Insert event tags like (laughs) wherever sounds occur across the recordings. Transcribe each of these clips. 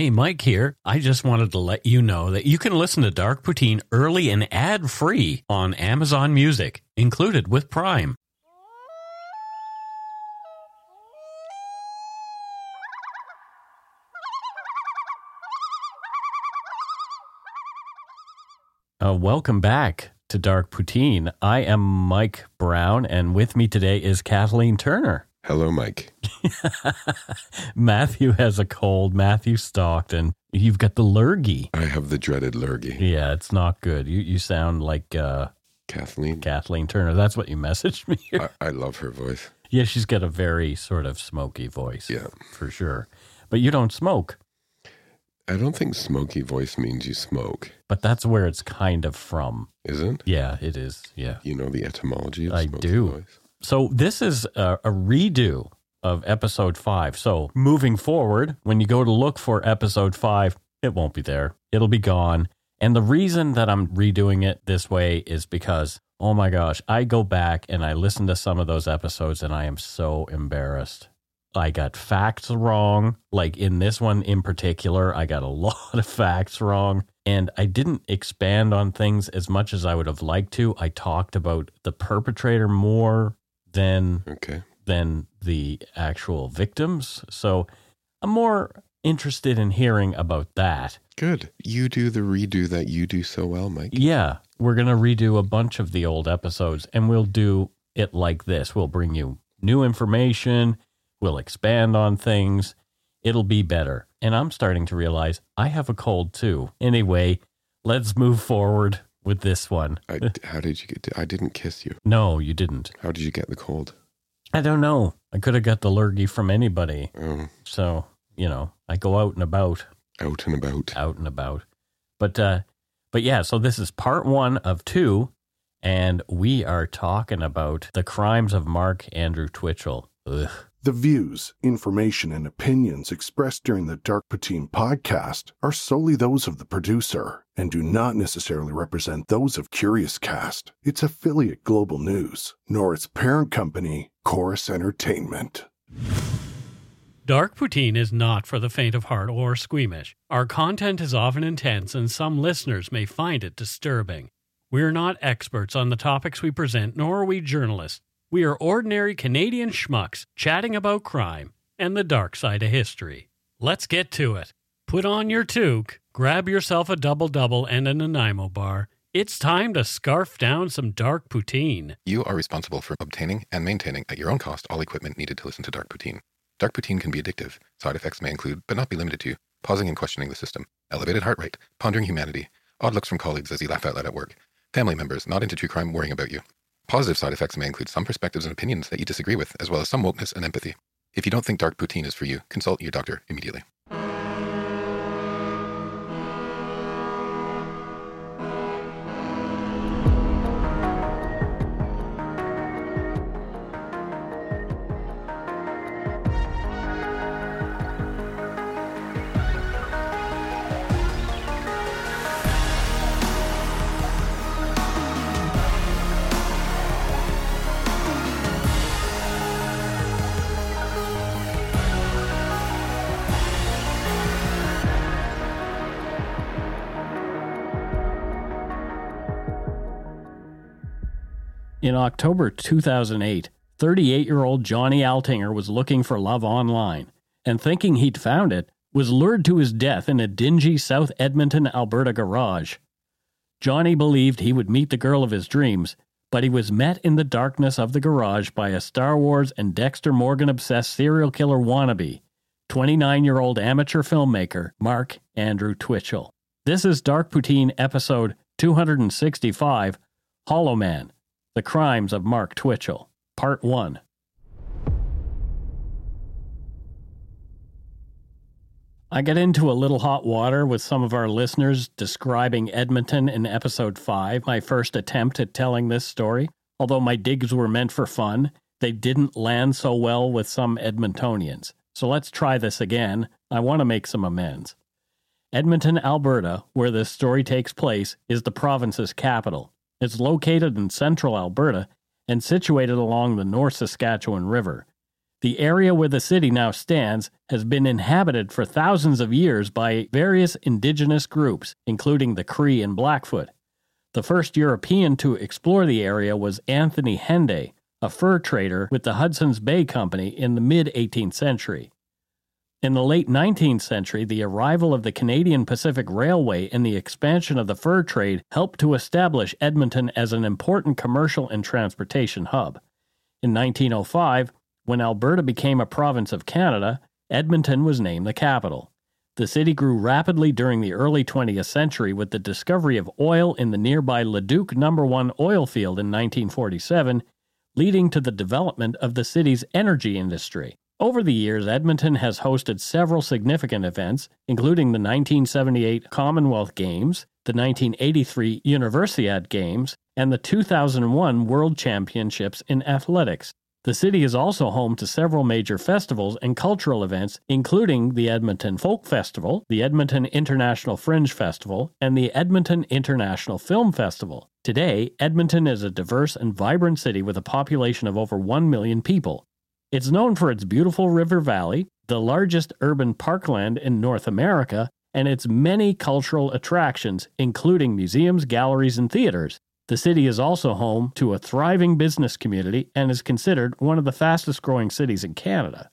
Hey, Mike here. I just wanted to let you know that you can listen to Dark Poutine early and ad free on Amazon Music, included with Prime. Uh, welcome back to Dark Poutine. I am Mike Brown, and with me today is Kathleen Turner. Hello, Mike. (laughs) Matthew has a cold. Matthew stalked, and you've got the lurgy. I have the dreaded lurgy. Yeah, it's not good. You you sound like uh, Kathleen. Kathleen Turner. That's what you messaged me. I, I love her voice. Yeah, she's got a very sort of smoky voice. Yeah. for sure. But you don't smoke. I don't think smoky voice means you smoke, But that's where it's kind of from. is it? Yeah, it is. Yeah. You know the etymology of I smoky do. voice? So this is a, a redo of episode five. So moving forward, when you go to look for episode five, it won't be there. It'll be gone. And the reason that I'm redoing it this way is because, oh my gosh, I go back and I listen to some of those episodes and I am so embarrassed. I got facts wrong. Like in this one in particular, I got a (laughs) lot of facts wrong. And I didn't expand on things as much as I would have liked to. I talked about the perpetrator more than Okay. than the actual victims. So I'm more interested in hearing about that. Good. You do the redo that you do so well, Mike. Yeah, we're going to redo a bunch of the old episodes and we'll do it like this. We'll bring you new information, we'll expand on things. It'll be better. And I'm starting to realize I have a cold too. Anyway, let's move forward with this one. I, (laughs) how did you get? To, I didn't kiss you. No, you didn't. How did you get the cold? I don't know. I could have got the lurgy from anybody. Oh, So, you know, I go out and about. out and about. out and about. But uh but yeah, so this is part 1 of 2 and we are talking about the crimes of Mark Andrew Twitchell. Ugh. The views, information, and opinions expressed during the Dark Poutine podcast are solely those of the producer and do not necessarily represent those of Curious Cast, its affiliate Global News, nor its parent company, Chorus Entertainment. Dark Poutine is not for the faint of heart or squeamish. Our content is often intense, and some listeners may find it disturbing. We're not experts on the topics we present, nor are we journalists. We are ordinary Canadian schmucks chatting about crime and the dark side of history. Let's get to it. Put on your toque, grab yourself a double double and a Nanaimo bar. It's time to scarf down some dark poutine. You are responsible for obtaining and maintaining at your own cost all equipment needed to listen to Dark Poutine. Dark Poutine can be addictive. Side effects may include, but not be limited to, pausing and questioning the system, elevated heart rate, pondering humanity, odd looks from colleagues as you laugh out loud at work, family members not into true crime worrying about you. Positive side effects may include some perspectives and opinions that you disagree with, as well as some wokeness and empathy. If you don't think Dark Poutine is for you, consult your doctor immediately. In October 2008, 38-year-old Johnny Altinger was looking for love online and thinking he'd found it was lured to his death in a dingy South Edmonton, Alberta garage. Johnny believed he would meet the girl of his dreams, but he was met in the darkness of the garage by a Star Wars and Dexter Morgan obsessed serial killer wannabe, 29 year old amateur filmmaker Mark Andrew Twitchell. This is Dark Poutine episode 265 Hollow Man The Crimes of Mark Twitchell, Part 1. I got into a little hot water with some of our listeners describing Edmonton in episode 5, my first attempt at telling this story. Although my digs were meant for fun, they didn't land so well with some Edmontonians. So let's try this again. I want to make some amends. Edmonton, Alberta, where this story takes place, is the province's capital. It's located in central Alberta and situated along the North Saskatchewan River. The area where the city now stands has been inhabited for thousands of years by various indigenous groups, including the Cree and Blackfoot. The first European to explore the area was Anthony Henday, a fur trader with the Hudson's Bay Company in the mid 18th century. In the late 19th century, the arrival of the Canadian Pacific Railway and the expansion of the fur trade helped to establish Edmonton as an important commercial and transportation hub. In 1905, when Alberta became a province of Canada, Edmonton was named the capital. The city grew rapidly during the early 20th century with the discovery of oil in the nearby Leduc No. 1 oil field in 1947, leading to the development of the city's energy industry. Over the years, Edmonton has hosted several significant events, including the 1978 Commonwealth Games, the 1983 Universiade Games, and the 2001 World Championships in Athletics. The city is also home to several major festivals and cultural events, including the Edmonton Folk Festival, the Edmonton International Fringe Festival, and the Edmonton International Film Festival. Today, Edmonton is a diverse and vibrant city with a population of over 1 million people. It's known for its beautiful river valley, the largest urban parkland in North America, and its many cultural attractions, including museums, galleries, and theaters. The city is also home to a thriving business community and is considered one of the fastest growing cities in Canada.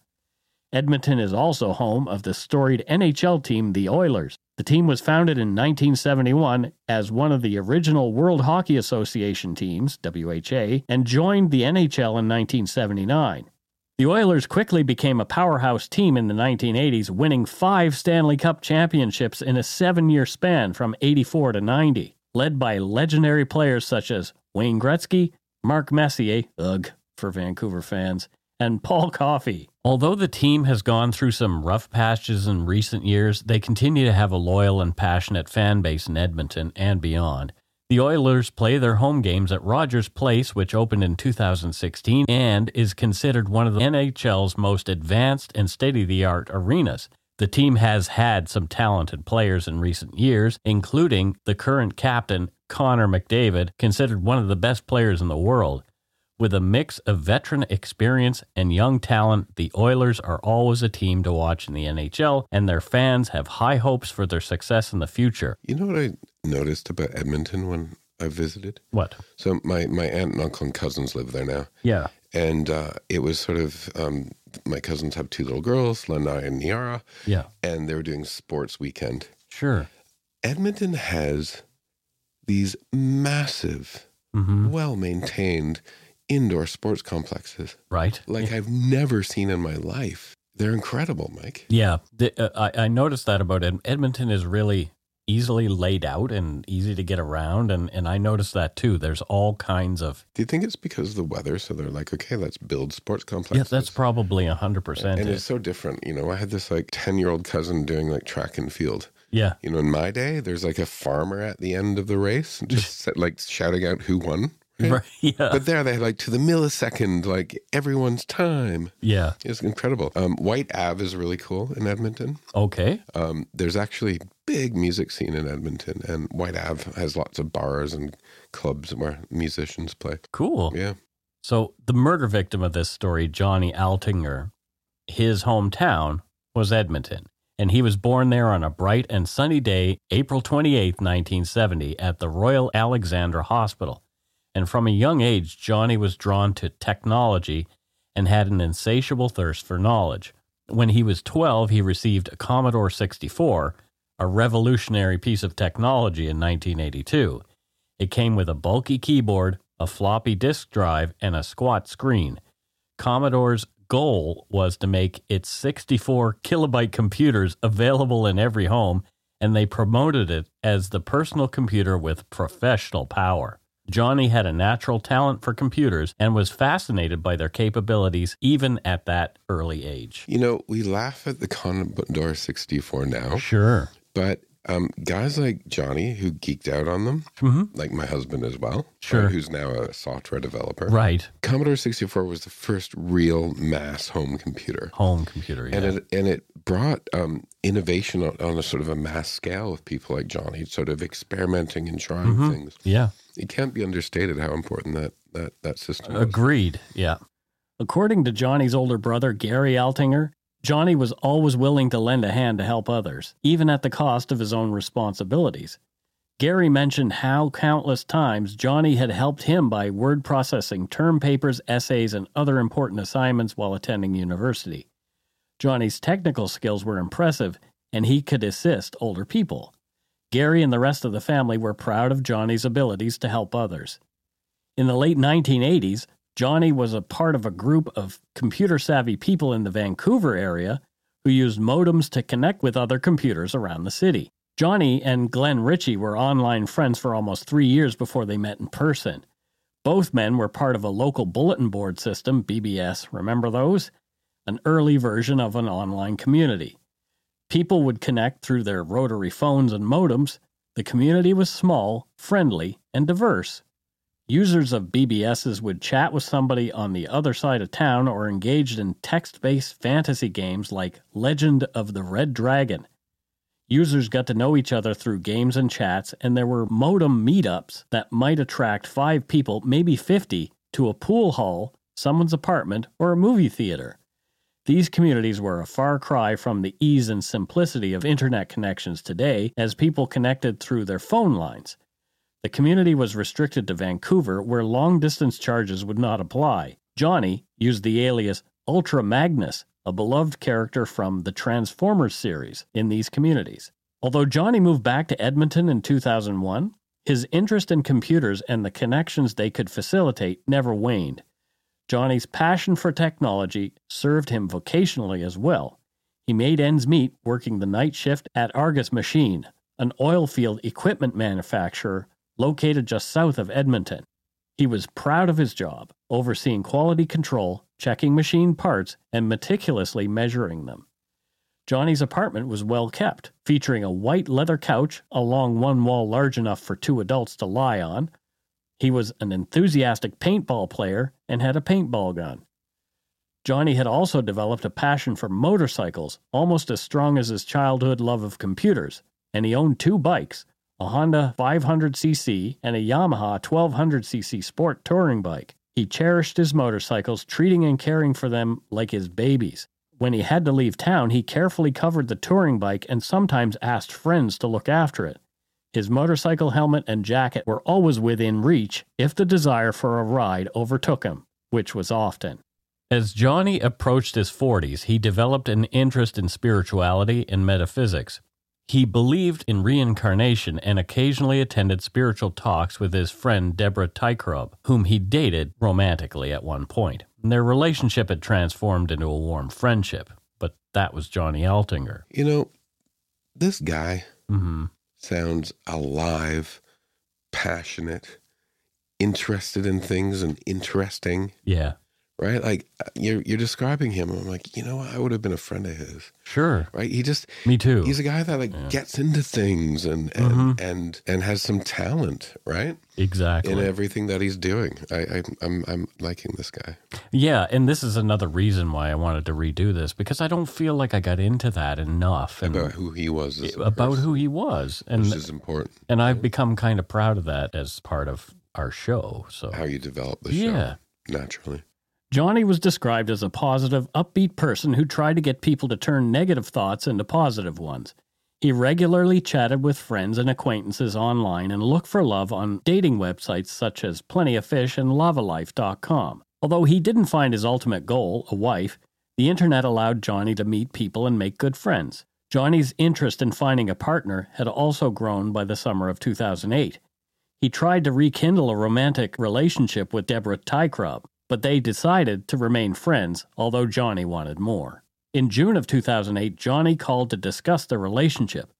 Edmonton is also home of the storied NHL team, the Oilers. The team was founded in 1971 as one of the original World Hockey Association teams, WHA, and joined the NHL in 1979. The Oilers quickly became a powerhouse team in the 1980s, winning five Stanley Cup championships in a seven year span from 84 to 90 led by legendary players such as Wayne Gretzky, Mark Messier, ugh, for Vancouver fans, and Paul Coffey. Although the team has gone through some rough patches in recent years, they continue to have a loyal and passionate fan base in Edmonton and beyond. The Oilers play their home games at Rogers Place, which opened in 2016 and is considered one of the NHL's most advanced and state of the art arenas. The team has had some talented players in recent years, including the current captain, Connor McDavid, considered one of the best players in the world. With a mix of veteran experience and young talent, the Oilers are always a team to watch in the NHL, and their fans have high hopes for their success in the future. You know what I noticed about Edmonton when I visited? What? So my, my aunt and uncle and cousins live there now. Yeah. And uh, it was sort of um, my cousins have two little girls, Lanai and Niara. Yeah. And they were doing sports weekend. Sure. Edmonton has these massive, Mm-hmm. well maintained indoor sports complexes Right. like I've never seen in my life. They're incredible, Mike. Yeah. The, uh, I, I noticed that about Ed- Edmonton is really easily laid out and easy to get around. And, and I noticed that too. There's all kinds of. Do you think it's because of the weather? So they're like, okay, let's build sports complexes. Yeah, that's probably 100% and it. it's so different. You know, I had this like 10 year old cousin doing like track and field. Yeah. You know, in my day, there's like a farmer at the end of the race and (laughs) just like shouting out who won. right? Right. (laughs) Yeah. But there they like to the millisecond, like everyone's time. yeah. It's incredible. Um, White Ave is really cool in Edmonton. Okay. Um, there's actually big music scene in Edmonton, and White Ave has lots of bars and clubs where musicians play. Cool. Yeah, So the murder victim of this story, Johnny Altinger, his hometown was Edmonton, and he was born there on a bright and sunny day, April 28, 1970, at the Royal Alexandra Hospital. And from a young age, Johnny was drawn to technology and had an insatiable thirst for knowledge. When he was 12, he received a Commodore 64, a revolutionary piece of technology in 1982. It came with a bulky keyboard, a floppy disk drive, and a squat screen. Commodore's goal was to make its 64 kilobyte computers available in every home, and they promoted it as the personal computer with professional power. Johnny had a natural talent for computers and was fascinated by their capabilities even at that early age. you know, we laugh at the Commodore 64 now, Sure. But um, guys like Johnny who geeked out on them, Mm-hmm. like my husband as well, Sure. who's now a software developer. Right. Commodore 64 was the first real mass home computer. Home computer. Yeah. And it and it brought um, innovation on, on a sort of a mass scale with people like Johnny, sort of experimenting and trying Mhm. things. yeah. It can't be understated how important that that that system was. Agreed. Yeah. According to Johnny's older brother, Gary Altinger, Johnny was always willing to lend a hand to help others, even at the cost of his own responsibilities. Gary mentioned how countless times Johnny had helped him by word processing term papers, essays, and other important assignments while attending university. Johnny's technical skills were impressive, and he could assist older people. Gary and the rest of the family were proud of Johnny's abilities to help others. In the late 1980s, Johnny was a part of a group of computer savvy people in the Vancouver area who used modems to connect with other computers around the city. Johnny and Glenn Ritchie were online friends for almost three years before they met in person. Both men were part of a local bulletin board system, BBS, remember those? An early version of an online community. People would connect through their rotary phones and modems. The community was small, friendly, and diverse. Users of BBSs would chat with somebody on the other side of town or engaged in text based fantasy games like Legend of the Red Dragon. Users got to know each other through games and chats, and there were modem meetups that might attract five people, maybe 50, to a pool hall, someone's apartment, or a movie theater. These communities were a far cry from the ease and simplicity of internet connections today as people connected through their phone lines. The community was restricted to Vancouver, where long distance charges would not apply. Johnny used the alias Ultra Magnus, a beloved character from the Transformers series, in these communities. Although Johnny moved back to Edmonton in 2001, his interest in computers and the connections they could facilitate never waned. Johnny's passion for technology served him vocationally as well. He made ends meet working the night shift at Argus Machine, an oil field equipment manufacturer located just south of Edmonton. He was proud of his job, overseeing quality control, checking machine parts, and meticulously measuring them. Johnny's apartment was well kept, featuring a white leather couch along one wall large enough for two adults to lie on. He was an enthusiastic paintball player and had a paintball gun. Johnny had also developed a passion for motorcycles, almost as strong as his childhood love of computers, and he owned two bikes, a Honda 500cc, and a Yamaha 1200cc sport touring bike. He cherished his motorcycles, treating and caring for them like his babies. When he had to leave town, he carefully covered the touring bike and sometimes asked friends to look after it. His motorcycle helmet and jacket were always within reach if the desire for a ride overtook him, which was often. As Johnny approached his 40s, he developed an interest in spirituality and metaphysics. He believed in reincarnation and occasionally attended spiritual talks with his friend Deborah Tykrub, whom he dated romantically at one point. Their relationship had transformed into a warm friendship, but that was Johnny Altinger. You know, this guy mm-hmm. sounds alive, passionate, interested in things and interesting, Yeah, right? Like you're you're describing him. I'm like, you know, what? I would have been a friend of his, sure. right? He just Me too. he's a guy that like Yeah. gets into things and and, Mhm. and and has some talent, right? exactly. In everything that he's doing. I, I I'm I'm liking this guy. Yeah, and this is another reason why I wanted to redo this because I don't feel like I got into that enough and About who he was about person, who he was, and is important. and I've become kind of proud of that as part of our show. So How you develop the yeah, show naturally. Johnny was described as a positive, upbeat person who tried to get people to turn negative thoughts into positive ones. He regularly chatted with friends and acquaintances online and looked for love on dating websites such as Plenty of Fish and Lavalife.com. Although he didn't find his ultimate goal, a wife, the internet allowed Johnny to meet people and make good friends. Johnny's interest in finding a partner had also grown by the summer of 2008. He tried to rekindle a romantic relationship with Deborah Tykrub, but they decided to remain friends, although Johnny wanted more. In June of 2008, Johnny called to discuss their relationship.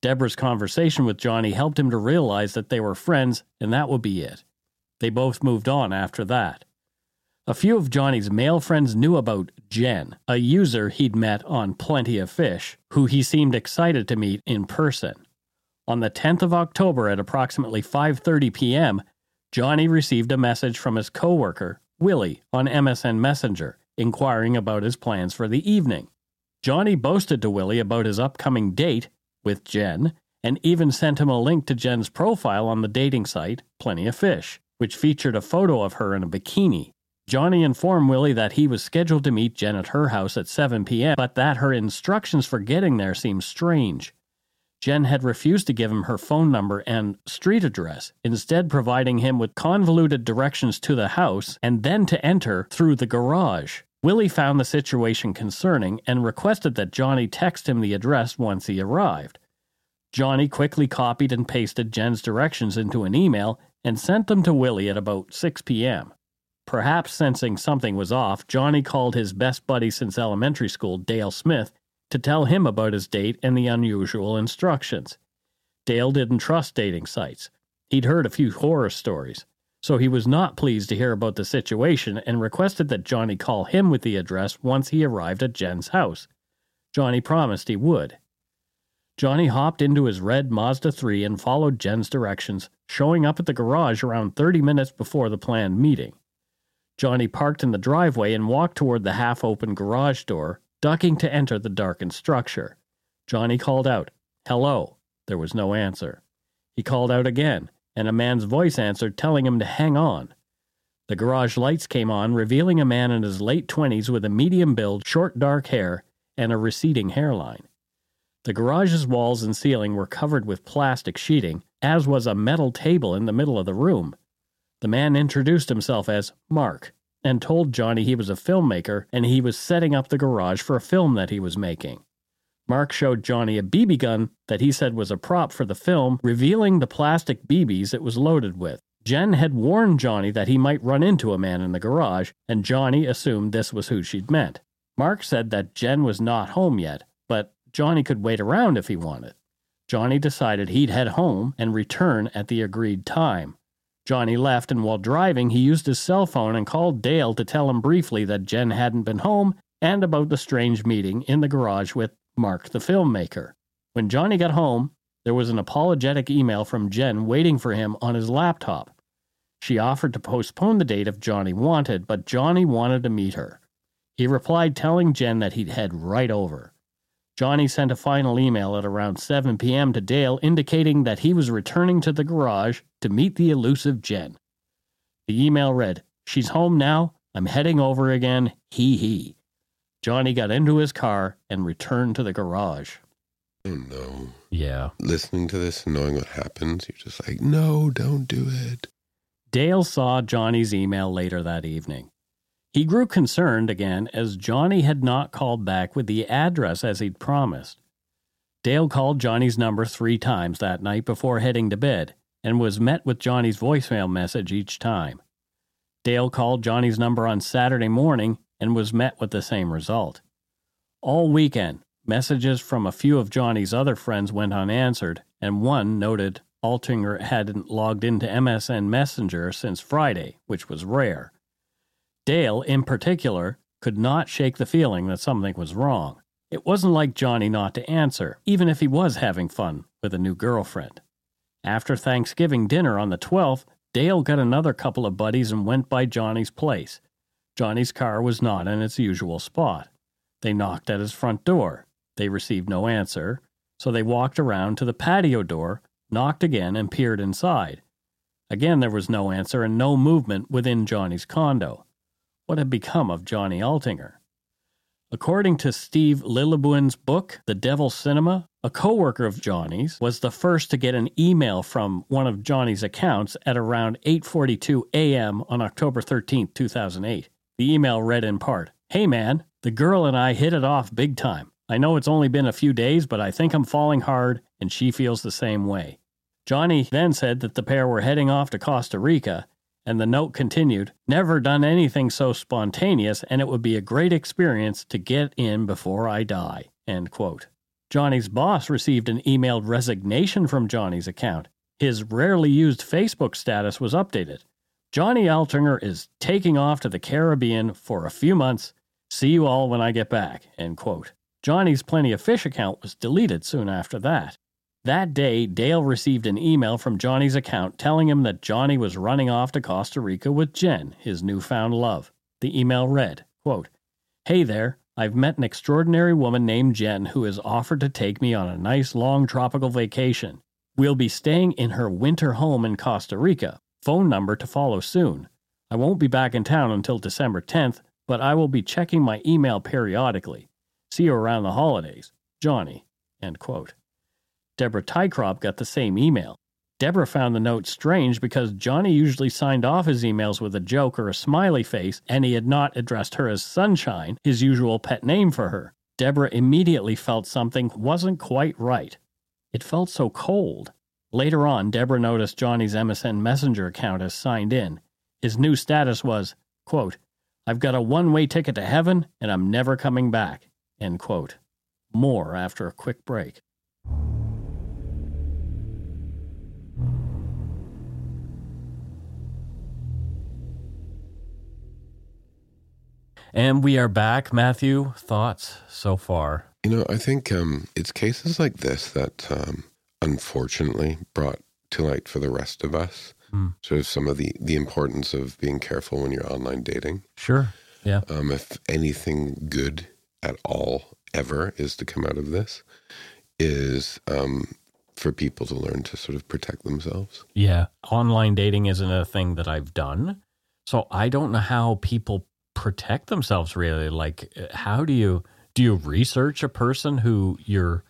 Deborah's conversation with Johnny helped him to realize that they were friends and that would be it. They both moved on after that. A few of Johnny's male friends knew about Jen, a user he'd met on Plenty of Fish, who he seemed excited to meet in person. On the 10th of October at approximately 5:30 p.m., Johnny received a message from his coworker, Willie, on MSN Messenger, inquiring about his plans for the evening. Johnny boasted to Willie about his upcoming date with Jen and even sent him a link to Jen's profile on the dating site Plenty of Fish, which featured a photo of her in a bikini. Johnny informed Willie that he was scheduled to meet Jen at her house at 7 p.m., but that her instructions for getting there seemed strange. Jen had refused to give him her phone number and street address, instead, providing him with convoluted directions to the house and then to enter through the garage. Willie found the situation concerning and requested that Johnny text him the address once he arrived. Johnny quickly copied and pasted Jen's directions into an email and sent them to Willie at about 6 p.m. Perhaps sensing something was off, Johnny called his best buddy since elementary school, Dale Smith, to tell him about his date and the unusual instructions. Dale didn't trust dating sites. He'd heard a few horror stories, so he was not pleased to hear about the situation and requested that Johnny call him with the address once he arrived at Jen's house. Johnny promised he would. Johnny hopped into his red Mazda 3 and followed Jen's directions, showing up at the garage around 30 minutes before the planned meeting. Johnny parked in the driveway and walked toward the half open garage door, ducking to enter the darkened structure. Johnny called out, Hello. There was no answer. He called out again, and a man's voice answered, telling him to hang on. The garage lights came on, revealing a man in his late 20s with a medium build, short dark hair, and a receding hairline. The garage's walls and ceiling were covered with plastic sheeting, as was a metal table in the middle of the room. The man introduced himself as Mark and told Johnny he was a filmmaker and he was setting up the garage for a film that he was making. Mark showed Johnny a BB gun that he said was a prop for the film, revealing the plastic BBs it was loaded with. Jen had warned Johnny that he might run into a man in the garage, and Johnny assumed this was who she'd meant. Mark said that Jen was not home yet, but Johnny could wait around if he wanted. Johnny decided he'd head home and return at the agreed time. Johnny left, and while driving, he used his cell phone and called Dale to tell him briefly that Jen hadn't been home and about the strange meeting in the garage with Mark the filmmaker. When Johnny got home, there was an apologetic email from Jen waiting for him on his laptop. She offered to postpone the date if Johnny wanted, but Johnny wanted to meet her. He replied telling Jen that he'd head right over. Johnny sent a final email at around 7 p.m. to Dale indicating that he was returning to the garage to meet the elusive Jen. The email read, She's home now. I'm heading over again. Hee hee. Johnny got into his car and returned to the garage. Oh no. Yeah. Listening to this and knowing what happens, you're just like, no, don't do it. Dale saw Johnny's email later that evening. He grew concerned again as Johnny had not called back with the address as he'd promised. Dale called Johnny's number three times that night before heading to bed and was met with Johnny's voicemail message each time. Dale called Johnny's number on Saturday morning and was met with the same result. All weekend, messages from a few of Johnny's other friends went unanswered, and one noted Altinger hadn't logged into MSN Messenger since Friday, which was rare. Dale, in particular, could not shake the feeling that something was wrong. It wasn't like Johnny not to answer, even if he was having fun with a new girlfriend. After Thanksgiving dinner on the 12th, Dale got another couple of buddies and went by Johnny's place. Johnny's car was not in its usual spot. They knocked at his front door. They received no answer, so they walked around to the patio door, knocked again, and peered inside. Again, there was no answer and no movement within Johnny's condo what had become of Johnny Altinger. According to Steve Lillebuen's book, The Devil Cinema, a coworker of Johnny's was the first to get an email from one of Johnny's accounts at around 8:42 a.m. on October 13, 2008. The email read in part, "Hey man, the girl and I hit it off big time. I know it's only been a few days, but I think I'm falling hard and she feels the same way." Johnny then said that the pair were heading off to Costa Rica and the note continued, Never done anything so spontaneous, and it would be a great experience to get in before I die. End quote. Johnny's boss received an emailed resignation from Johnny's account. His rarely used Facebook status was updated. Johnny Altinger is taking off to the Caribbean for a few months. See you all when I get back. End quote. Johnny's Plenty of Fish account was deleted soon after that. That day, Dale received an email from Johnny's account telling him that Johnny was running off to Costa Rica with Jen, his newfound love. The email read, quote, Hey there, I've met an extraordinary woman named Jen who has offered to take me on a nice long tropical vacation. We'll be staying in her winter home in Costa Rica. Phone number to follow soon. I won't be back in town until December 10th, but I will be checking my email periodically. See you around the holidays. Johnny. End quote. Deborah Tykrub got the same email. Deborah found the note strange because Johnny usually signed off his emails with a joke or a smiley face, and he had not addressed her as Sunshine, his usual pet name for her. Deborah immediately felt something wasn't quite right. It felt so cold. Later on, Deborah noticed Johnny's MSN Messenger account as signed in. His new status was, quote, I've got a one way ticket to heaven and I'm never coming back. End quote. More after a quick break. And we are back. Matthew, thoughts so far? You know, I think um, it's cases like this that um, unfortunately brought to light for the rest of us Mm. sort of some of the, the importance of being careful when you're online dating. Sure. Yeah. Um, if anything good at all ever is to come out of this, is um, for people to learn to sort of protect themselves. Yeah. Online dating isn't a thing that I've done. So I don't know how people protect themselves really. Like how do you do you research a person who you're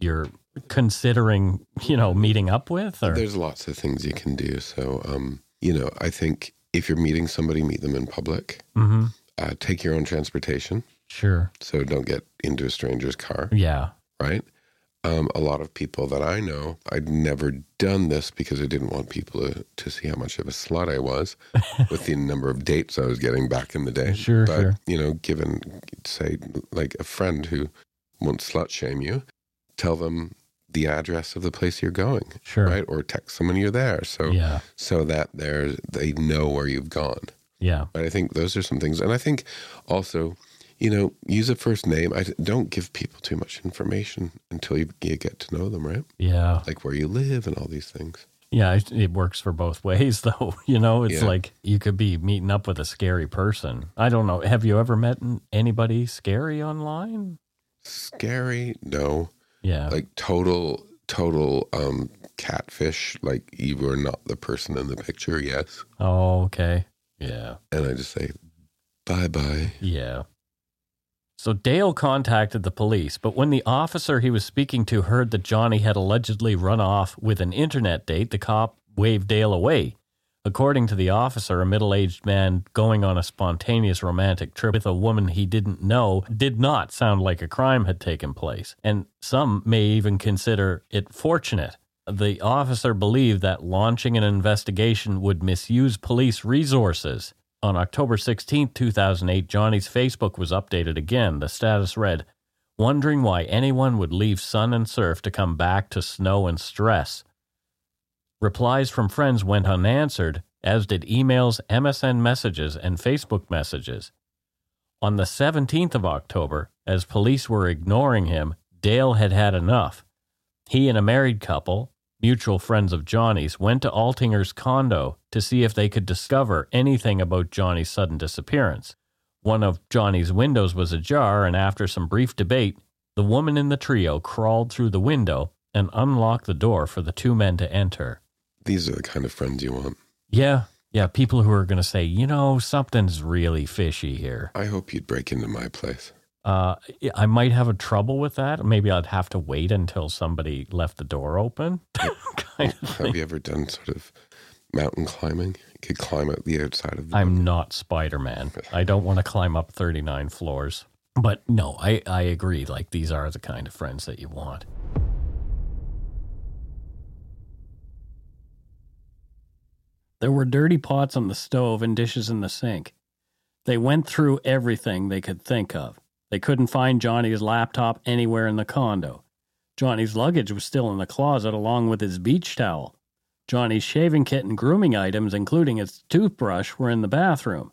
you're considering, you know, meeting up with or There's lots of things you can do. So, um, you know, I think if you're meeting somebody, meet them in public. hmm Uh, take your own transportation. Sure. So don't get into a stranger's car, Yeah. right? Um, a lot of people that I know, I'd never done this because I didn't want people to, to see how much of a slut I was with the number of dates I was getting back in the day. Sure, but, sure. you know, given, say, like a friend who won't slut shame you, tell them the address of the place you're going, Sure. right? Or text someone you're there. So, Yeah. so that there's, they know where you've gone. Yeah. But I think those are some things. And I think also, you know, use a first name. I don't give people too much information until you, you get to know them, right? Yeah. Like where you live and all these things. Yeah, it, it works for both (laughs) ways, though. You know, it's Yeah. like you could be meeting up with a scary person. I don't know. Have you ever met anybody scary online? Scary? No. Yeah. Like total, total um, catfish. Like you were not the person in the picture. Yes. oh, okay. Yeah. And I just say, bye bye. Yeah. So Dale contacted the police, but when the officer he was speaking to heard that Johnny had allegedly run off with an internet date, the cop waved Dale away. According to the officer, a middle aged man going on a spontaneous romantic trip with a woman he didn't know did not sound like a crime had taken place, and some may even consider it fortunate. The officer believed that launching an investigation would misuse police resources. On October 16, 2008, Johnny's Facebook was updated again. The status read, Wondering why anyone would leave sun and surf to come back to snow and stress. Replies from friends went unanswered, as did emails, MSN messages, and Facebook messages. On the 17th of October, as police were ignoring him, Dale had had enough. He and a married couple, mutual friends of Johnny's, went to Altinger's condo to see if they could discover anything about Johnny's sudden disappearance. One of Johnny's windows was ajar, and after some brief debate, the woman in the trio crawled through the window and unlocked the door for the two men to enter. These are the kind of friends you want. Yeah, yeah, people who are going to say, you know, something's really fishy here. I hope you'd break into my place. Uh, I might have a trouble with that. Maybe I'd have to wait until somebody left the door open. (laughs) kind of. Have you ever done sort of mountain climbing? You could climb up the outside of the I'm not Spider Man. (laughs) I don't want to climb up 39 floors. But no, I, I agree. Like, these are the kind of friends that you want. There were dirty pots on the stove and dishes in the sink. They went through everything they could think of. They couldn't find Johnny's laptop anywhere in the condo. Johnny's luggage was still in the closet along with his beach towel. Johnny's shaving kit and grooming items, including his toothbrush, were in the bathroom.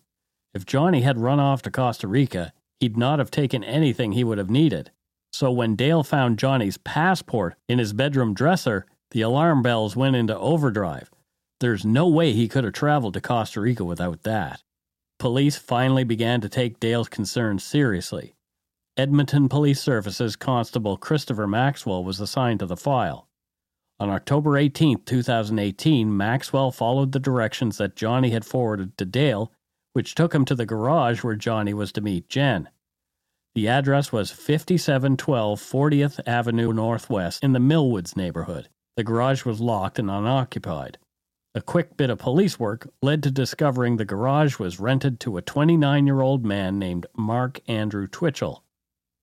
If Johnny had run off to Costa Rica, he'd not have taken anything he would have needed. So when Dale found Johnny's passport in his bedroom dresser, the alarm bells went into overdrive. There's no way he could have traveled to Costa Rica without that. Police finally began to take Dale's concerns seriously. Edmonton Police Services Constable Christopher Maxwell was assigned to the file. On October 18, 2018, Maxwell followed the directions that Johnny had forwarded to Dale, which took him to the garage where Johnny was to meet Jen. The address was 5712 40th Avenue Northwest in the Millwoods neighborhood. The garage was locked and unoccupied. A quick bit of police work led to discovering the garage was rented to a 29 year old man named Mark Andrew Twitchell.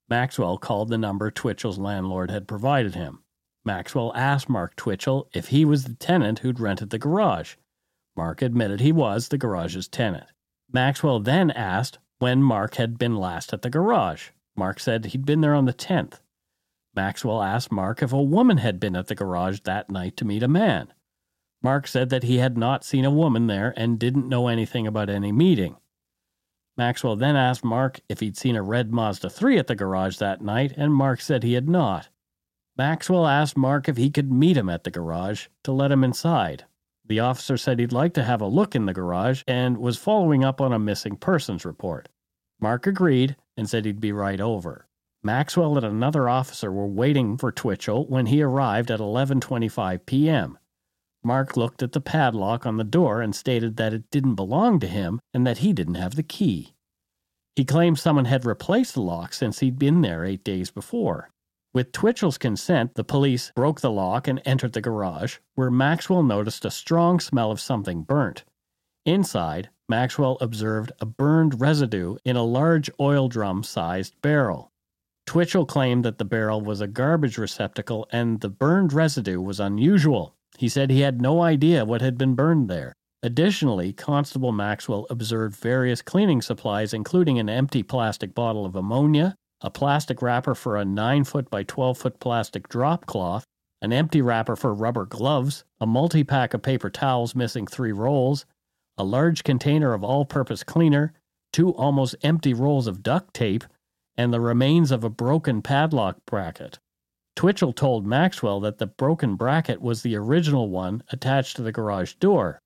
Maxwell called the number Twitchell's landlord had provided him. Maxwell asked Mark Twitchell if he was the tenant who'd rented the garage. Mark admitted he was the garage's tenant. Maxwell then asked when Mark had been last at the garage. Mark said he'd been there on the 10th. Maxwell asked Mark if a woman had been at the garage that night to meet a man. Mark said that he had not seen a woman there and didn't know anything about any meeting. Maxwell then asked Mark if he'd seen a red Mazda 3 at the garage that night, and Mark said he had not. Maxwell asked Mark if he could meet him at the garage to let him inside. The officer said he'd like to have a look in the garage and was following up on a missing persons report. Mark agreed and said he'd be right over. Maxwell and another officer were waiting for Twitchell when he arrived at 11:25 p.m. Mark looked at the padlock on the door and stated that it didn't belong to him and that he didn't have the key. He claimed someone had replaced the lock since he'd been there eight days before. With Twitchell's consent, the police broke the lock and entered the garage, where Maxwell noticed a strong smell of something burnt. Inside, Maxwell observed a burned residue in a large oil drum sized barrel. Twitchell claimed that the barrel was a garbage receptacle and the burned residue was unusual. He said he had no idea what had been burned there. Additionally, Constable Maxwell observed various cleaning supplies, including an empty plastic bottle of ammonia, a plastic wrapper for a 9 foot by 12 foot plastic drop cloth, an empty wrapper for rubber gloves, a multi pack of paper towels missing three rolls, a large container of all purpose cleaner, two almost empty rolls of duct tape, and the remains of a broken padlock bracket. Twitchell told Maxwell that the broken bracket was the original one attached to the garage door.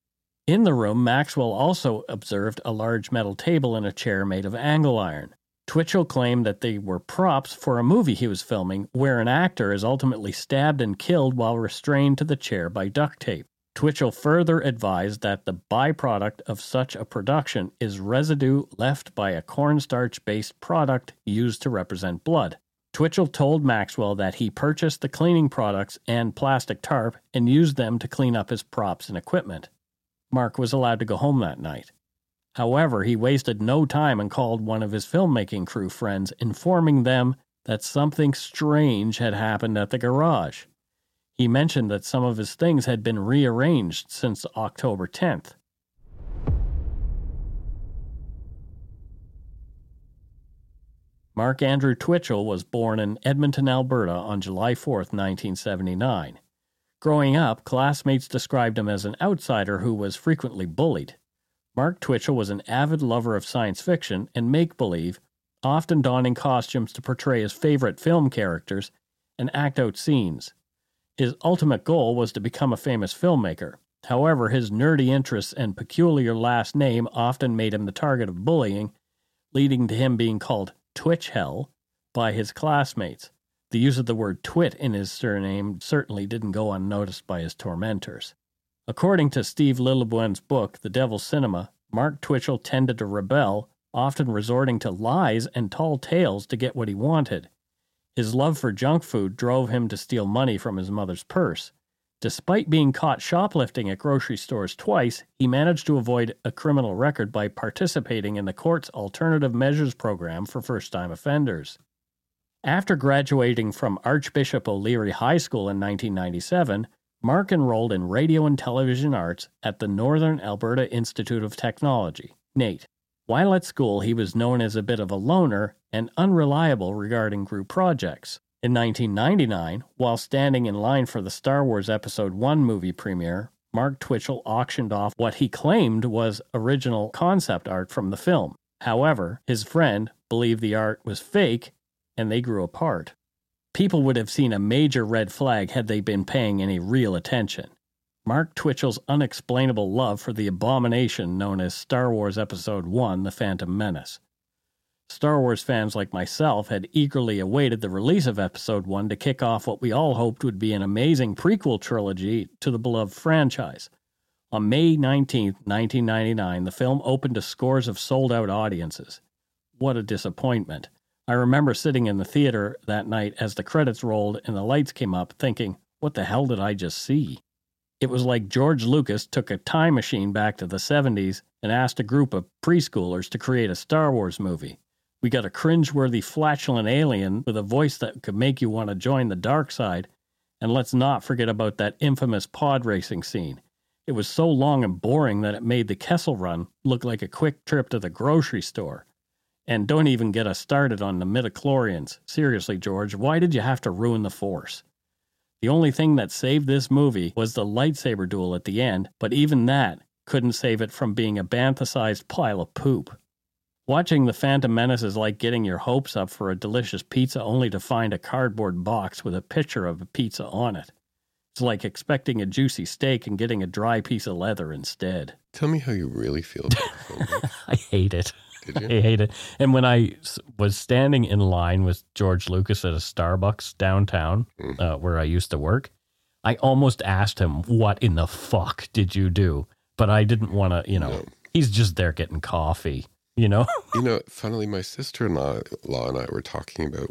In the room, Maxwell also observed a large metal table and a chair made of angle iron. Twitchell claimed that they were props for a movie he was filming where an actor is ultimately stabbed and killed while restrained to the chair by duct tape. Twitchell further advised that the byproduct of such a production is residue left by a cornstarch based product used to represent blood. Twitchell told Maxwell that he purchased the cleaning products and plastic tarp and used them to clean up his props and equipment. Mark was allowed to go home that night. However, he wasted no time and called one of his filmmaking crew friends, informing them that something strange had happened at the garage. He mentioned that some of his things had been rearranged since October 10th. Mark Andrew Twitchell was born in Edmonton, Alberta on July 4, 1979. Growing up, classmates described him as an outsider who was frequently bullied. Mark Twitchell was an avid lover of science fiction and make believe, often donning costumes to portray his favorite film characters and act out scenes. His ultimate goal was to become a famous filmmaker. However, his nerdy interests and peculiar last name often made him the target of bullying, leading to him being called Twitch Hell by his classmates. The use of the word twit in his surname certainly didn't go unnoticed by his tormentors. According to Steve Lillebuen's book, The Devil's Cinema, Mark Twitchell tended to rebel, often resorting to lies and tall tales to get what he wanted. His love for junk food drove him to steal money from his mother's purse. Despite being caught shoplifting at grocery stores twice, he managed to avoid a criminal record by participating in the court's alternative measures program for first time offenders. After graduating from Archbishop O'Leary High School in 1997, Mark enrolled in radio and television arts at the Northern Alberta Institute of Technology, NAIT. While at school, he was known as a bit of a loner and unreliable regarding group projects. In 1999, while standing in line for the Star Wars Episode 1 movie premiere, Mark Twitchell auctioned off what he claimed was original concept art from the film. However, his friend believed the art was fake and they grew apart people would have seen a major red flag had they been paying any real attention. Mark Twitchell's unexplainable love for the abomination known as Star Wars Episode 1 The Phantom Menace. Star Wars fans like myself had eagerly awaited the release of Episode 1 to kick off what we all hoped would be an amazing prequel trilogy to the beloved franchise. On May 19, 1999, the film opened to scores of sold out audiences. What a disappointment. I remember sitting in the theater that night as the credits rolled and the lights came up, thinking, what the hell did I just see? It was like George Lucas took a time machine back to the 70s and asked a group of preschoolers to create a Star Wars movie. We got a cringe-worthy flatulent alien with a voice that could make you want to join the dark side, and let's not forget about that infamous pod racing scene. It was so long and boring that it made the Kessel Run look like a quick trip to the grocery store. And don't even get us started on the midichlorians. Seriously, George, why did you have to ruin the Force? The only thing that saved this movie was the lightsaber duel at the end, but even that couldn't save it from being a bantha-sized pile of poop. Watching The Phantom Menace is like getting your hopes up for a delicious pizza only to find a cardboard box with a picture of a pizza on it. It's like expecting a juicy steak and getting a dry piece of leather instead. Tell me how you really feel about the (laughs) I hate it. Did you? I hate it. And when I was standing in line with George Lucas at a Starbucks downtown Mm. uh, where I used to work, I almost asked him, What in the fuck did you do? But I didn't want to, you know, No. he's just there getting coffee, you know? (laughs) You know, funnily, my sister-in-law law and I were talking about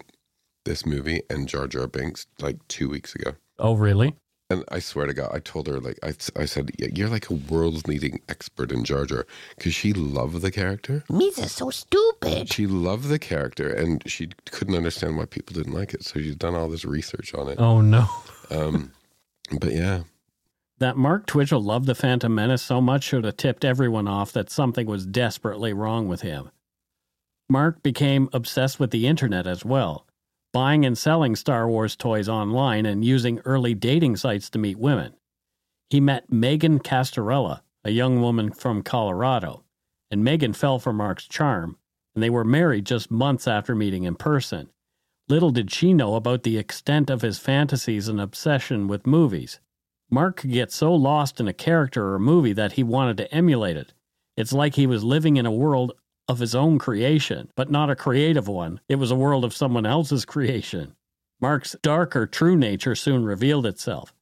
this movie and Jar Jar Binks like two weeks ago. oh, really? And I swear to God, I told her, like, I, I said, you're like a world's leading expert in Jar Jar because she loved the character. Misa's so stupid. She loved the character and she couldn't understand why people didn't like it. So she's done all this research on it. Oh, no. Um, but yeah, That Mark Twitchell loved the Phantom Menace so much should have tipped everyone off that something was desperately wrong with him. Mark became obsessed with the internet as well, buying and selling Star Wars toys online and using early dating sites to meet women. He met Megan Castorella, a young woman from Colorado, and Megan fell for Mark's charm, and they were married just months after meeting in person. Little did she know about the extent of his fantasies and obsession with movies. Mark could get so lost in a character or movie that he wanted to emulate it. It's like he was living in a world of his own creation, but not a creative one. It was a world of someone else's creation. Mark's darker, true nature soon revealed itself.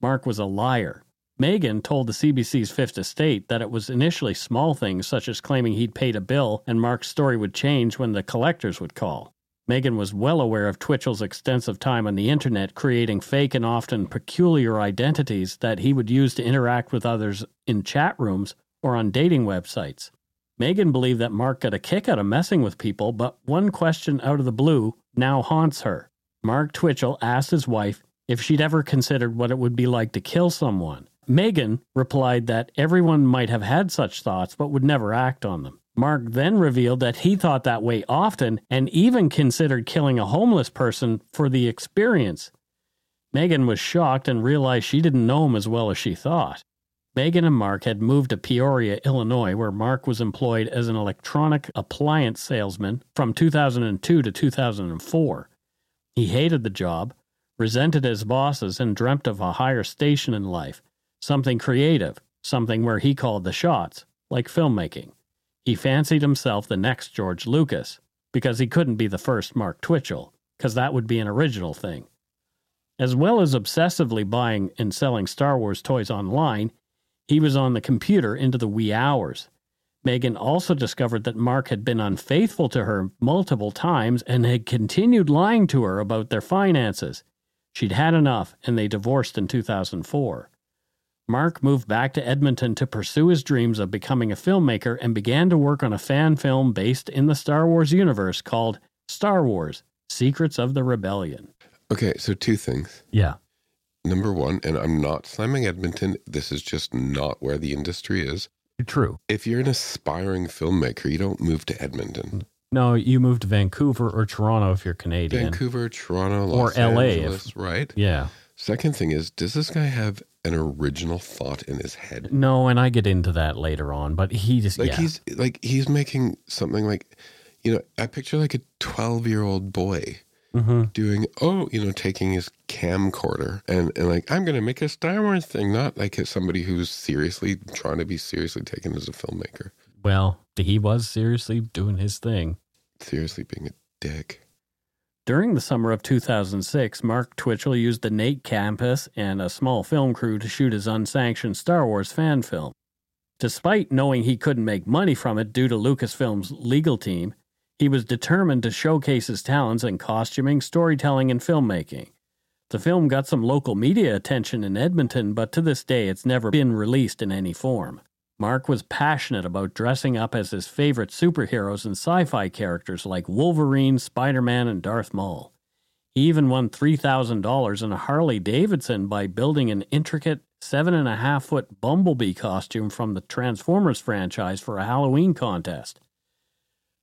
Mark was a liar. Megan told the CBC's Fifth Estate that it was initially small things such as claiming he'd paid a bill and Mark's story would change when the collectors would call. Megan was well aware of Twitchell's extensive time on the internet creating fake and often peculiar identities that he would use to interact with others in chat rooms or on dating websites. Megan believed that Mark got a kick out of messing with people, but one question out of the blue now haunts her. Mark Twitchell asked his wife if she'd ever considered what it would be like to kill someone. Megan replied that everyone might have had such thoughts but would never act on them. Mark then revealed that he thought that way often and even considered killing a homeless person for the experience. Megan was shocked and realized she didn't know him as well as she thought. Megan and Mark had moved to Peoria, Illinois, where Mark was employed as an electronic appliance salesman from 2002 to 2004. He hated the job, resented his bosses, and dreamt of a higher station in life, something creative, something where he called the shots, like filmmaking. He fancied himself the next George Lucas, because he couldn't be the first Mark Twitchell, because that would be an original thing. As well as obsessively buying and selling Star Wars toys online, he was on the computer into the wee hours. Megan also discovered that Mark had been unfaithful to her multiple times and had continued lying to her about their finances. She'd had enough, and they divorced in 2004. Mark moved back to Edmonton to pursue his dreams of becoming a filmmaker and began to work on a fan film based in the Star Wars universe called Star Wars Secrets of the Rebellion. okay. So two things. Yeah. Number one, and I'm not slamming Edmonton. This is just not where the industry is. True. If you're an aspiring filmmaker, you don't move to Edmonton. No, you move to Vancouver or Toronto if you're Canadian. Vancouver, Toronto, Or Los LA, if- right? Yeah. Second thing is, does this guy have an original thought in his head? No, and I get into that later on, but he just Like yeah. he's like he's making something like, you know, I picture like a twelve year old boy Mhm. doing oh, you know, taking his camcorder and and like I'm gonna make a Star Wars thing, not like somebody who's seriously trying to be seriously taken as a filmmaker. Well, he was seriously doing his thing. seriously being a dick. During the summer of 2006, Mark Twitchell used the NAIT campus and a small film crew to shoot his unsanctioned Star Wars fan film. Despite knowing he couldn't make money from it due to Lucasfilm's legal team, he was determined to showcase his talents in costuming, storytelling, and filmmaking. The film got some local media attention in Edmonton, but to this day it's never been released in any form. Mark was passionate about dressing up as his favorite superheroes and sci fi characters like Wolverine, Spider Man, and Darth Maul. He even won $3,000 in a Harley Davidson by building an intricate seven and a half foot Bumblebee costume from the Transformers franchise for a Halloween contest.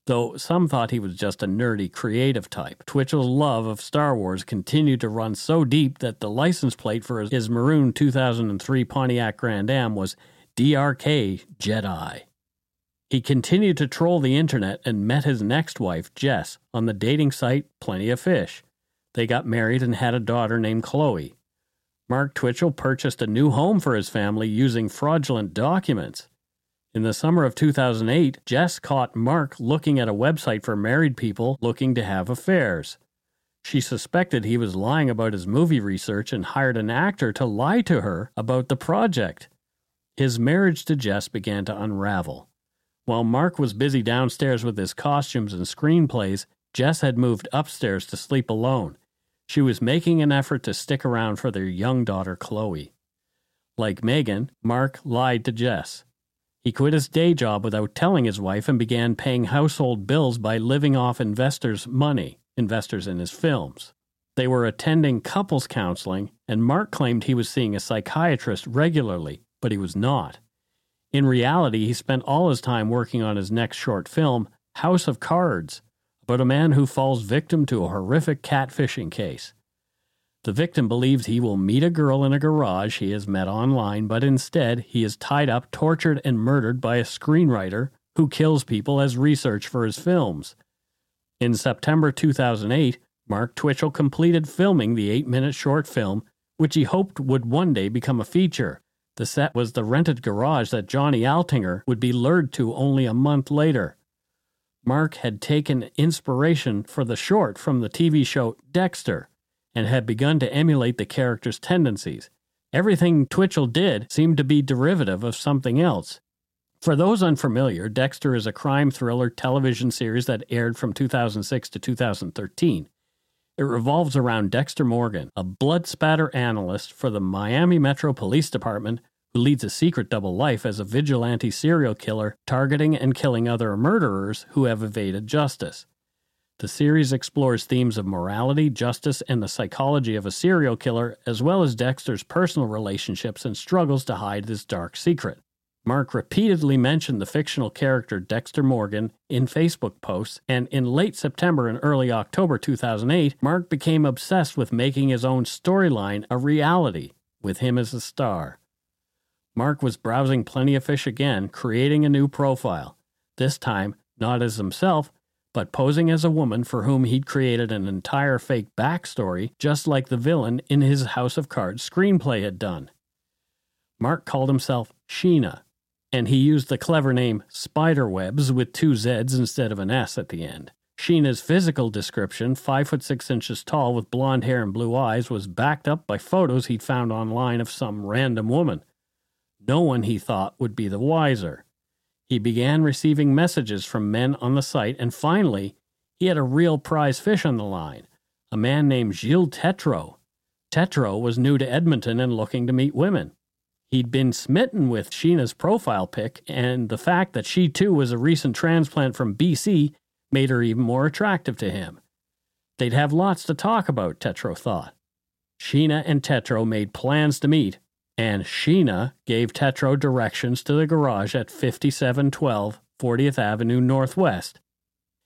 Though some thought he was just a nerdy creative type, Twitchell's love of Star Wars continued to run so deep that the license plate for his maroon 2003 Pontiac Grand Am was DRK Jedi. He continued to troll the internet and met his next wife, Jess, on the dating site Plenty of Fish. They got married and had a daughter named Chloe. Mark Twitchell purchased a new home for his family using fraudulent documents. In the summer of 2008, Jess caught Mark looking at a website for married people looking to have affairs. She suspected he was lying about his movie research and hired an actor to lie to her about the project. His marriage to Jess began to unravel. While Mark was busy downstairs with his costumes and screenplays, Jess had moved upstairs to sleep alone. She was making an effort to stick around for their young daughter, Chloe. Like Megan, Mark lied to Jess. He quit his day job without telling his wife and began paying household bills by living off investors' money, investors in his films. They were attending couples counseling, and Mark claimed he was seeing a psychiatrist regularly, but he was not. In reality, he spent all his time working on his next short film, House of Cards, about a man who falls victim to a horrific catfishing case. The victim believes he will meet a girl in a garage he has met online, but instead he is tied up, tortured, and murdered by a screenwriter who kills people as research for his films. In September 2008, Mark Twitchell completed filming the eight minute short film, which he hoped would one day become a feature. The set was the rented garage that Johnny Altinger would be lured to only a month later. Mark had taken inspiration for the short from the TV show Dexter and had begun to emulate the character's tendencies. Everything Twitchell did seemed to be derivative of something else. For those unfamiliar, Dexter is a crime thriller television series that aired from 2006 to 2013. It revolves around Dexter Morgan, a blood spatter analyst for the Miami Metro Police Department who leads a secret double life as a vigilante serial killer targeting and killing other murderers who have evaded justice. The series explores themes of morality, justice, and the psychology of a serial killer, as well as Dexter's personal relationships and struggles to hide his dark secret. Mark repeatedly mentioned the fictional character Dexter Morgan in Facebook posts, and in late September and early October 2008, Mark became obsessed with making his own storyline a reality, with him as the star. Mark was browsing Plenty of Fish again, creating a new profile, this time not as himself, but posing as a woman for whom he'd created an entire fake backstory, just like the villain in his House of Cards screenplay had done. Mark called himself Sheena, and he used the clever name Spiderwebs with two Z's instead of an S at the end. Sheena's physical description, 5 foot 6 inches tall with blonde hair and blue eyes, was backed up by photos he'd found online of some random woman. No one, he thought, would be the wiser. He began receiving messages from men on the site, and finally, he had a real prize fish on the line a man named Gilles Tetreault. Tetreault was new to Edmonton and looking to meet women. He'd been smitten with Sheena's profile pic, and the fact that she too was a recent transplant from BC made her even more attractive to him. They'd have lots to talk about, Tetreault thought. Sheena and Tetreault made plans to meet, and Sheena gave Tetreault directions to the garage at 5712 40th Avenue Northwest.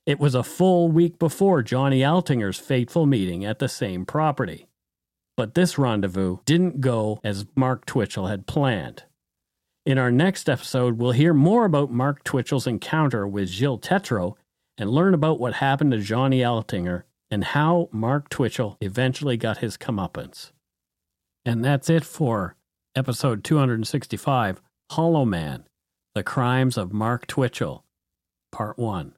It was a full week before Johnny Altinger's fateful meeting at the same property. But this rendezvous didn't go as Mark Twitchell had planned. In our next episode, we'll hear more about Mark Twitchell's encounter with Gilles Tetreault and learn about what happened to Johnny Altinger and how Mark Twitchell eventually got his comeuppance. And that's it for episode 265 Hollow Man The Crimes of Mark Twitchell, Part 1.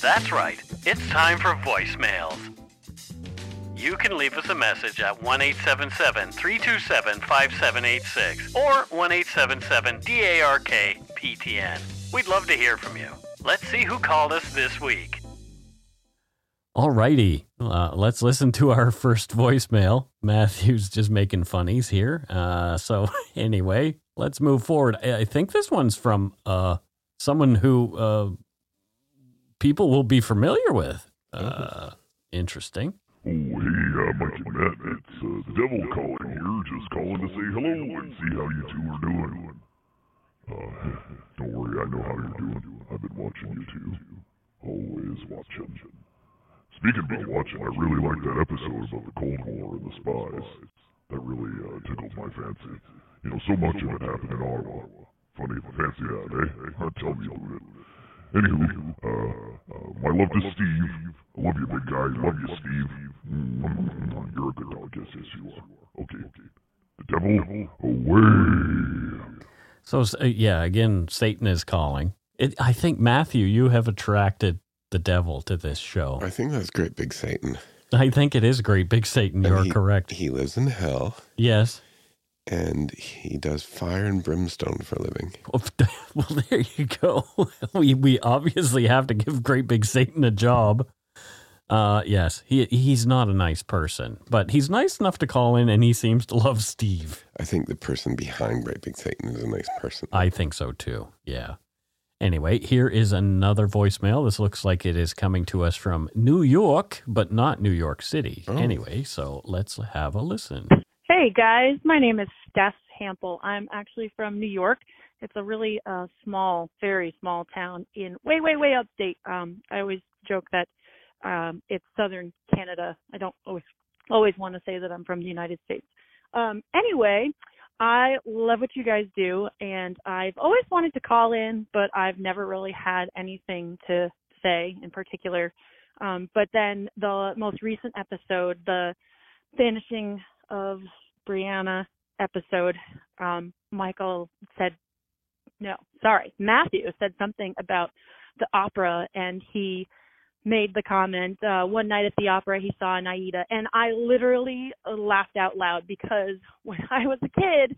That's right, it's time for voicemails. You can leave us a message at 1 877 327 5786 or 1 877 DARK PTN. We'd love to hear from you. Let's see who called us this week. Alrighty, uh, let's listen to our first voicemail. Matthew's just making funnies here. Uh, so (laughs) anyway, let's move forward. I, I think this one's from uh, someone who uh, people will be familiar with. Uh, interesting. Oh, hey, uh, Mike and Matt, it's uh, the devil calling here, just calling to say hello and see how you two are doing. Uh, (laughs) don't worry, I know how you're doing. I've been watching you two. Always watching. Speaking about watching, I really liked that episode about the Cold War and the spies. That really uh, tickled my fancy. You know, so much of it happened in Ottawa. Funny, fancy that, eh? Tell me about it. Anywho, uh, uh, my love to Steve. I love you, big guy. Love you, Steve. Mm, you're a good dog. Yes, yes, you are. Okay, okay. The devil away. So uh, yeah, again, Satan is calling. It, I think Matthew, you have attracted the devil to this show. I think that's great big Satan. I think it is great, big Satan. And You're he- correct. He lives in hell Yes. And he does fire and brimstone for a living. (laughs) (laughs) Well, there you go. (laughs) We we obviously have to give Great Big Satan a job. Uh, yes, he he's not a nice person, but he's nice enough to call in, and he seems to love Steve. I think the person behind Great Big Satan is a nice person. I think so too. Yeah. Anyway, here is another voicemail. This looks like it is coming to us from New York, but not New York City. Oh. Anyway, so let's have a listen. Hey guys, my name is Steph Hample. I'm actually from New York. It's a really uh, small, very small town in way, way, way upstate. Um, I always joke that um, it's southern Canada. I don't always always want to say that I'm from the United States. Um, anyway, I love what you guys do, and I've always wanted to call in, but I've never really had anything to say in particular. Um, but then the most recent episode, the finishing of Brianna episode, um, Michael said, no, sorry, Matthew said something about the opera, and he made the comment uh, one night at the opera he saw an Aida, and I literally laughed out loud because (laughs) when I was a kid,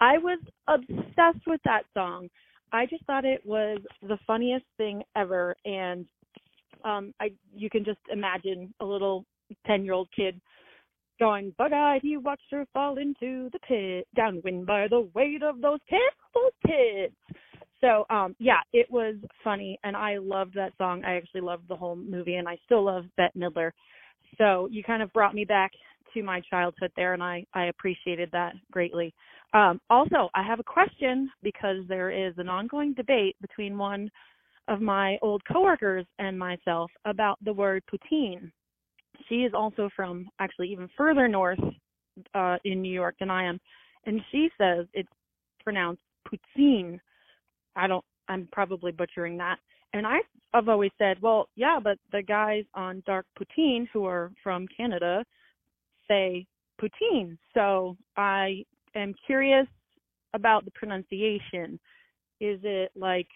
I was obsessed with that song. I just thought it was the funniest thing ever, and um, I you can just imagine a little ten year old kid going, Bug-eyed, he watched her fall into the pit, downwind by the weight of those terrible tits. So, um, yeah, it was funny, and I loved that song. I actually loved the whole movie, and I still love Bette Midler. So you kind of brought me back to my childhood there, and I, I appreciated that greatly. Um, also, I have a question because there is an ongoing debate between one of my old coworkers and myself about the word poutine she is also from actually even further north uh in New York than I am. And she says it's pronounced poutine. I don't I'm probably butchering that. And I I've always said, well, yeah, but the guys on Dark Poutine who are from Canada say poutine. So I am curious about the pronunciation. Is it like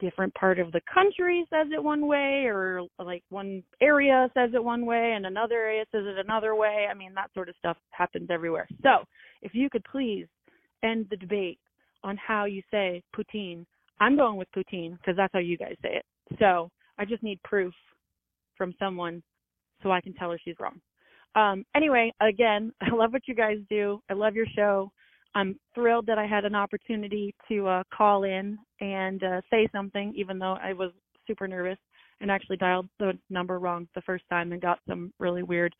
different part of the country says it one way or like one area says it one way and another area says it another way. I mean that sort of stuff happens everywhere. So if you could please end the debate on how you say poutine. I'm going with poutine because that's how you guys say it. So i just need proof from someone so i can tell her she's wrong. Um anyway again (laughs) i love what you guys do. I love your show I'm thrilled that I had an opportunity to uh, call in and uh, say something, even though I was super nervous and actually dialed the number wrong the first time and got some really weird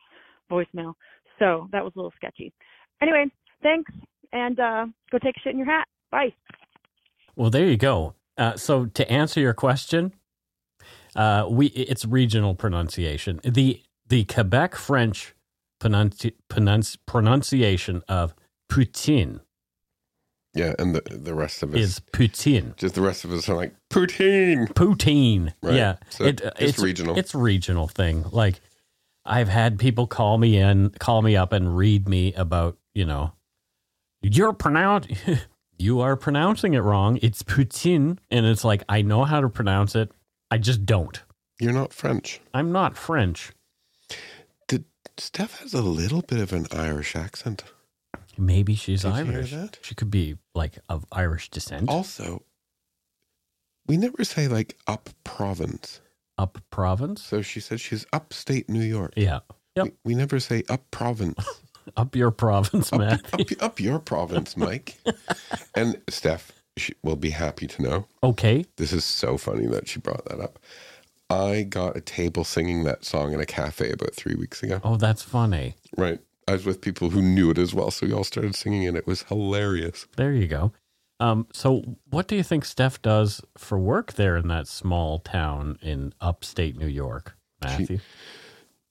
voicemail. So that was a little sketchy. Anyway, thanks, and uh, go take a shit in your hat. Bye. Well, there you go. Uh, so to answer your question, uh, we it's regional pronunciation. the The Quebec French pronunci- pronunci- pronunciation of poutine Yeah, and the the rest of us, is poutine. just the rest of us are like Putin. Putin. Right. Yeah. So it's regional. It's a regional thing. Like I've had people call me in, call me up and read me about, you know, you're pronounce (laughs) you are pronouncing it wrong. It's Putin, And it's like I know how to pronounce it. I just don't. You're not French. I'm not French. Did Steph has a little bit of an Irish accent. Maybe she's Did you hear Irish. that? She could be like of Irish descent. Also, we never say like up province. Up province. So she said she's upstate New York. Yeah. Yep. We, we never say up province. (laughs) Up your province, up, man. up, up your province, Mike. (laughs) and Steph she will be happy to know. okay. This is so funny that she brought that up. I got a table singing that song in a cafe about three weeks ago. Oh, that's funny. Right. I was with people who knew it as well, so we all started singing and It was hilarious. There you go. Um, so, what do you think Steph does for work there in that small town in upstate New York, Matthew?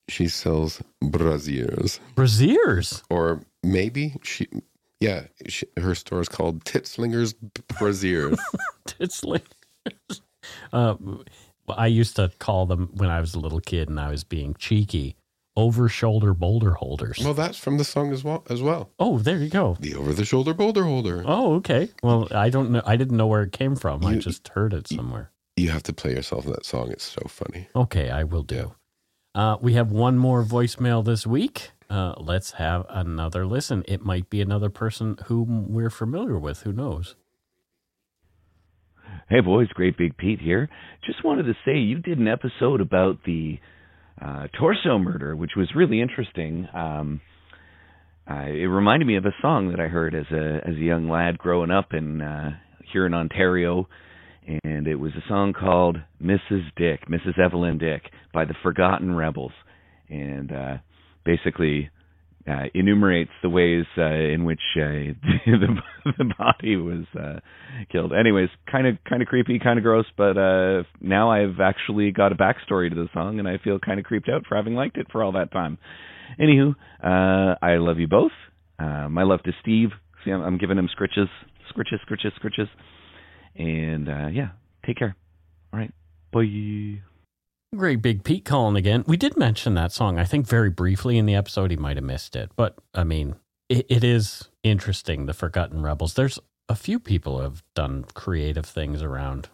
She sells braziers, Braziers. or maybe she, yeah, she, her store is called Titslingers Braziers. (laughs) It's like, uh, I used to call them when I was a little kid and I was being cheeky, over shoulder boulder holders. well, that's from the song as well. As well, oh, there you go. the over the shoulder boulder holder. Oh, okay. Well, I don't know. I didn't know where it came from. I just heard it somewhere. You have to play yourself that song. It's so funny. Okay, I will do. Uh, we have one more voicemail this week. Uh, let's have another listen. It might be another person whom we're familiar with. Who knows? Hey boys, Great Big Pete here. Just wanted to say you did an episode about the uh, torso murder, which was really interesting. Um, uh, it reminded me of a song that I heard as a as a young lad growing up in uh, here in Ontario, and it was a song called "Mrs. Dick," Mrs. Evelyn Dick by the Forgotten Rebels, and uh, basically uh, enumerates the ways uh, in which uh, (laughs) the, the body was uh, killed. Anyways, kind of kind of creepy, kind of gross, but uh, now I've actually got a backstory to the song, and I feel kind of creeped out for having liked it for all that time. Anywho, uh, I love you both. Uh, my love to Steve. See, I'm, I'm giving him scritches, scritches, scritches, scritches, and uh, yeah, take care. All right, bye. Great Big Pete calling again. We did mention that song, I think, very briefly in the episode. He might have missed it. But, I mean, it, it is interesting, The Forgotten Rebels. There's a few people have done creative things around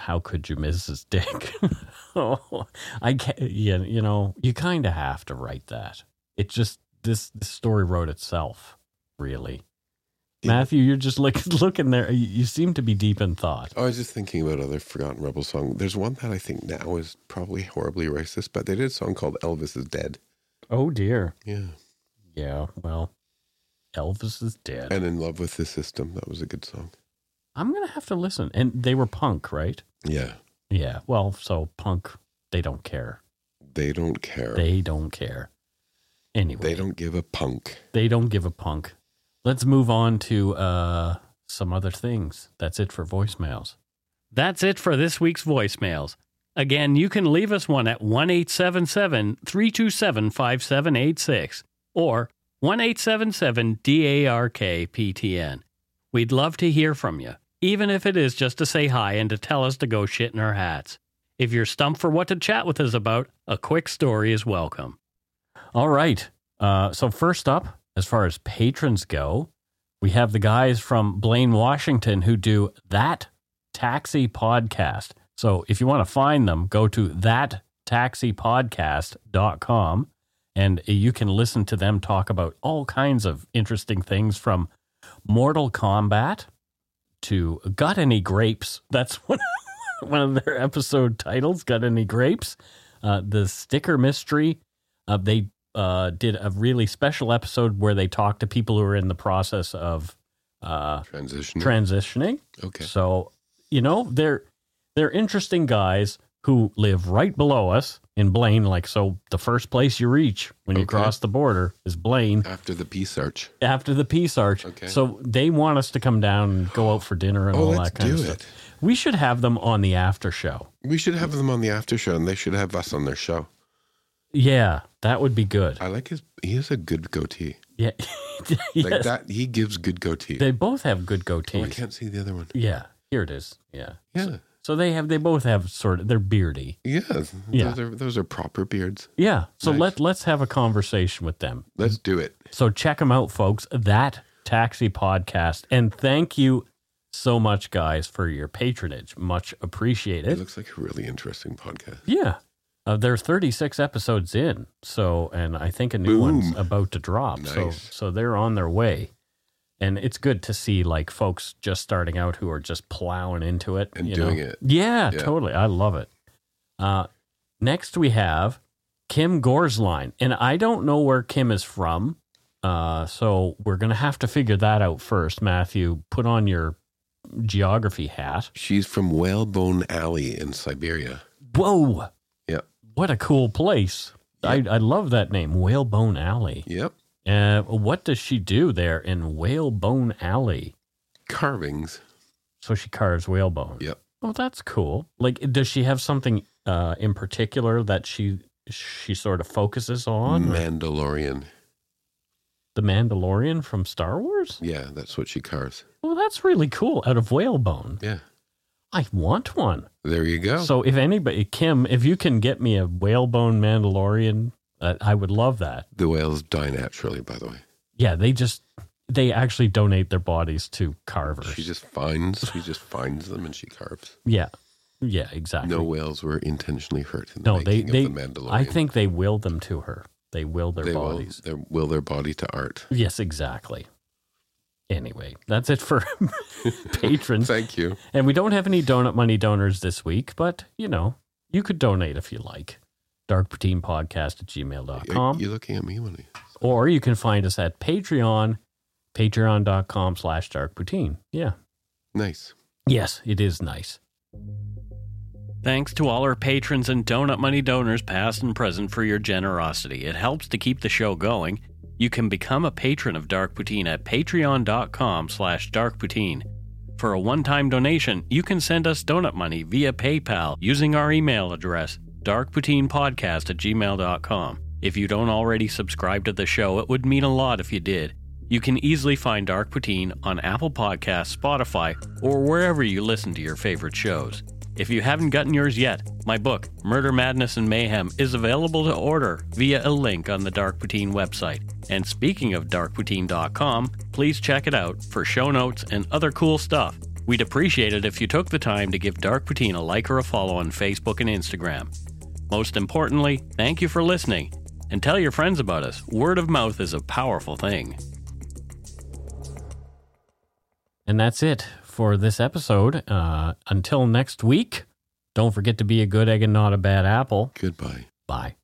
how could you miss his dick? (laughs) oh, I can't, yeah, you know, you kind of have to write that. It just, this, this story wrote itself, really. Matthew, you're just like (laughs) looking there. You, you seem to be deep in thought. I was just thinking about other Forgotten Rebel song. There's one that I think now is probably horribly racist, but they did a song called Elvis is Dead. Oh, dear. Yeah. Yeah, well, Elvis is dead. And In Love with the System. That was a good song. I'm gonna have to listen. And they were punk, right? Yeah. Yeah. Well, so punk, they don't care. They don't care. They don't care. Anyway, They don't give a punk. They don't give a punk. Let's move on to uh, some other things. That's it for voicemails. That's it for this week's voicemails. Again, you can leave us one at 1 877 327 5786 or 1 877 DARK PTN. We'd love to hear from you, even if it is just to say hi and to tell us to go shit in our hats. If you're stumped for what to chat with us about, a quick story is welcome. All right. Uh, so first up, as far as patrons go, we have the guys from Blaine, Washington, who do that taxi podcast. So if you want to find them, go to thattaxipodcast.com and you can listen to them talk about all kinds of interesting things from Mortal Kombat to Got Any Grapes. (laughs) That's one, one of their episode titles, Got Any Grapes? Uh, the sticker mystery. Uh, they uh, did a really special episode where they talked to people who are in the process of uh, Transition. transitioning. okay. So, you know, they're they're interesting guys who live right below us in Blaine. Like, so the first place you reach when you Okay. cross the border is Blaine After the Peace Arch. after the Peace Arch. Okay. So they want us to come down and go out for dinner and Oh, all that kind do of it. stuff. We should have them on the after show. We should have them on the after show, and they should have us on their show. Yeah, that would be good. I like his. He has a good goatee. Yeah, (laughs) Like that. He gives good goatee. They both have good oh, I can't see the other one. yeah, here it is. Yeah. Yeah. So they have. They both have sort of. They're beardy. Yeah. Yeah. Those are those are proper beards. Yeah. So Nice. let let's have a conversation with them. Let's do it. So check them out, folks. That taxi podcast, and thank you so much, guys, for your patronage. Much It appreciated. looks like a really interesting podcast. Yeah. Uh, they're 36 episodes in. So, and I think a new one's about to drop. So, Nice. so they're on their way. And it's good to see like folks just starting out who are just plowing into it And you doing know? it. Yeah, Yeah. totally. I love it. Uh, next we have Kim Gorsline. And I don't know where Kim is from. Uh, so we're going to have to figure that out first. Matthew, put on your geography hat. She's from Whalebone Alley in Siberia. Whoa. Yep. What a cool place. I, I love that name, Whalebone Alley. Yep. Uh, what does she do there in Whalebone Alley? Carvings. So she carves whalebone. Yep. Oh, that's cool. Like, does she have something uh, in particular that she she sort of focuses on? Mandalorian. the Mandalorian from Star Wars? Yeah, that's what she carves. Well, that's really cool. Out of whalebone. Yeah. I want one. There you go. So if anybody, Kim, if you can get me a whalebone Mandalorian, uh, I would love that. the whales die naturally, by the way. Yeah, they just they actually donate their bodies to carvers. She just finds she just finds them and she carves. yeah, yeah, exactly. No whales were intentionally hurt in the no, they they. of the Mandalorian. I think they will them to her. They will their they bodies. will, they will their body to art. Yes, exactly. Anyway, that's it for (laughs) patrons. Thank you. And we don't have any donut money donors this week, but you know, you could donate if you like. Darkpoutinepodcast at gmail.com. You're looking at me when I, Or you can find us at Patreon, patreon.com slash darkpoutine. Yeah. nice. Yes, it is nice. Thanks to all our patrons and donut money donors, past and present, for your generosity. It helps to keep the show going. You can become a patron of Dark Poutine at patreon.com slash darkpoutine. For a one-time donation, you can send us donut money via PayPal using our email address, darkpoutinepodcast at gmail.com. If you don't already subscribe to the show, it would mean a lot if you did. You can easily find Dark Poutine on Apple Podcasts, Spotify, or wherever you listen to your favorite shows. If you haven't gotten yours yet, my book, Murder, Madness, and Mayhem, is available to order via a link on the Dark Poutine website. And speaking of darkpoutine.com, please check it out for show notes and other cool stuff. We'd appreciate it if you took the time to give Dark Poutine a like or a follow on Facebook and Instagram. Most importantly, thank you for listening and tell your friends about us. Word of mouth is a powerful thing. And that's it for this episode. Uh, until next week, don't forget to be a good egg and not a bad apple. Goodbye. Bye.